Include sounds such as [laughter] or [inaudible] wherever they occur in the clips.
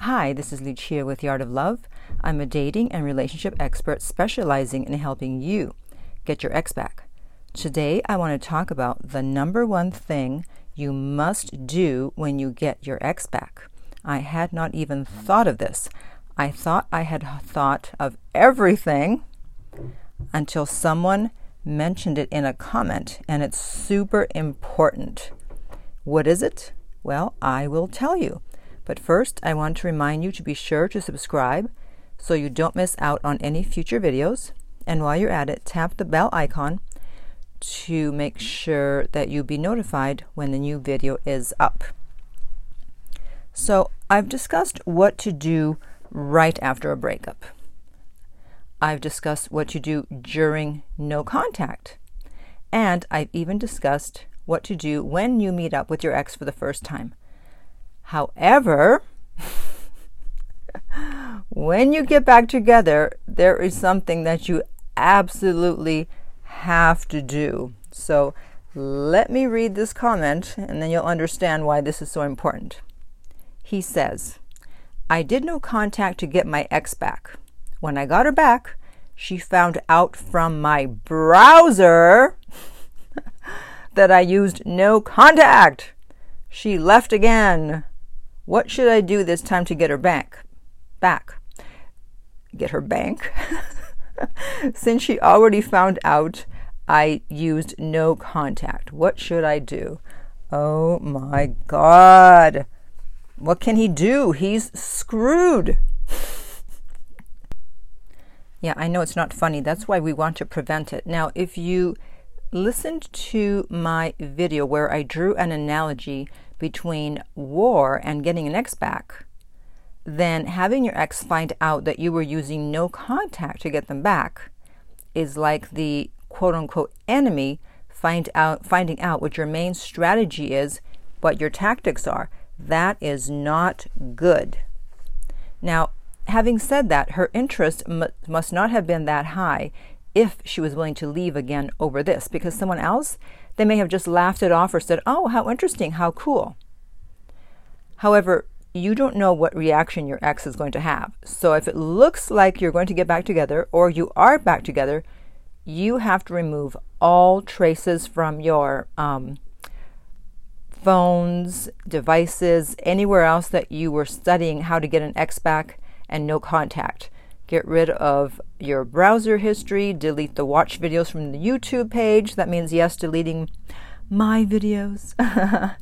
Hi, this is Lucia with The Art of Love. I'm a dating and relationship expert specializing in helping you get your ex back. Today, I want to talk about the number one thing you must do when you get your ex back. I had not even thought of this. I thought I had thought of everything until someone mentioned it in a comment, and it's super important. What is it? Well, I will tell you. But first, I want to remind you to be sure to subscribe so you don't miss out on any future videos. And while you're at it, tap the bell icon to make sure that you'll be notified when the new video is up. So, I've discussed what to do right after a breakup. I've discussed what to do during no contact. And I've even discussed what to do when you meet up with your ex for the first time. However, [laughs] when you get back together, there is something that you absolutely have to do. So let me read this comment and then you'll understand why this is so important. He says, I did no contact to get my ex back. When I got her back, she found out from my browser [laughs] that I used no contact. She left again. What should I do this time to get her back? Back. Get her bank? [laughs] Since she already found out I used no contact, what should I do? Oh my God. What can he do? He's screwed. [laughs] yeah, I know it's not funny. That's why we want to prevent it. Now, if you listened to my video where I drew an analogy between war and getting an ex back, then having your ex find out that you were using no contact to get them back is like the quote unquote enemy find out finding out what your main strategy is, what your tactics are. That is not good. Now, having said that, her interest m- must not have been that high if she was willing to leave again over this, because someone else, they may have just laughed it off or said, Oh, how interesting, how cool. However, you don't know what reaction your ex is going to have. So if it looks like you're going to get back together or you are back together, you have to remove all traces from your um, phones, devices, anywhere else that you were studying how to get an ex back and no contact. Get rid of your browser history, delete the watch videos from the YouTube page. That means, yes, deleting my videos. [laughs]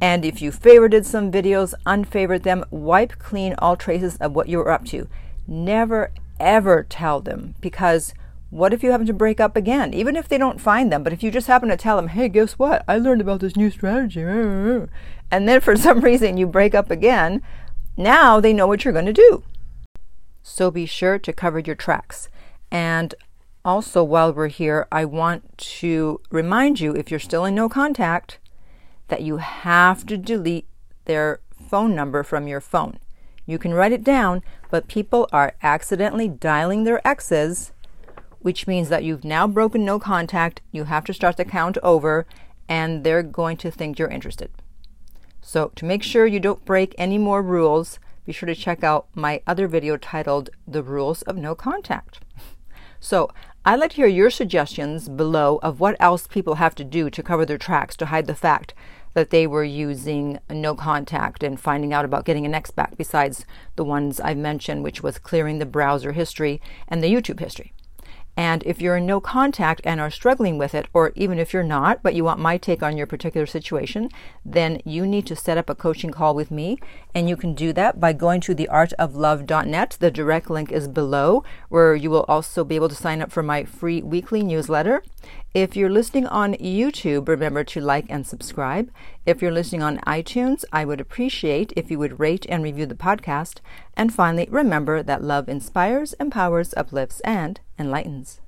and if you favorited some videos, unfavorite them, wipe clean all traces of what you were up to. Never, ever tell them because what if you happen to break up again? Even if they don't find them, but if you just happen to tell them, hey, guess what? I learned about this new strategy. And then for [laughs] some reason you break up again, now they know what you're going to do. So be sure to cover your tracks. And also, while we're here, I want to remind you if you're still in no contact, that you have to delete their phone number from your phone. You can write it down, but people are accidentally dialing their exes, which means that you've now broken no contact. You have to start the count over, and they're going to think you're interested. So, to make sure you don't break any more rules, be sure to check out my other video titled The Rules of No Contact. So, I'd like to hear your suggestions below of what else people have to do to cover their tracks to hide the fact that they were using no contact and finding out about getting an ex back besides the ones I've mentioned, which was clearing the browser history and the YouTube history. And if you're in no contact and are struggling with it, or even if you're not, but you want my take on your particular situation, then you need to set up a coaching call with me. And you can do that by going to theartoflove.net. The direct link is below, where you will also be able to sign up for my free weekly newsletter. If you're listening on YouTube, remember to like and subscribe. If you're listening on iTunes, I would appreciate if you would rate and review the podcast. And finally, remember that love inspires, empowers, uplifts, and enlightens.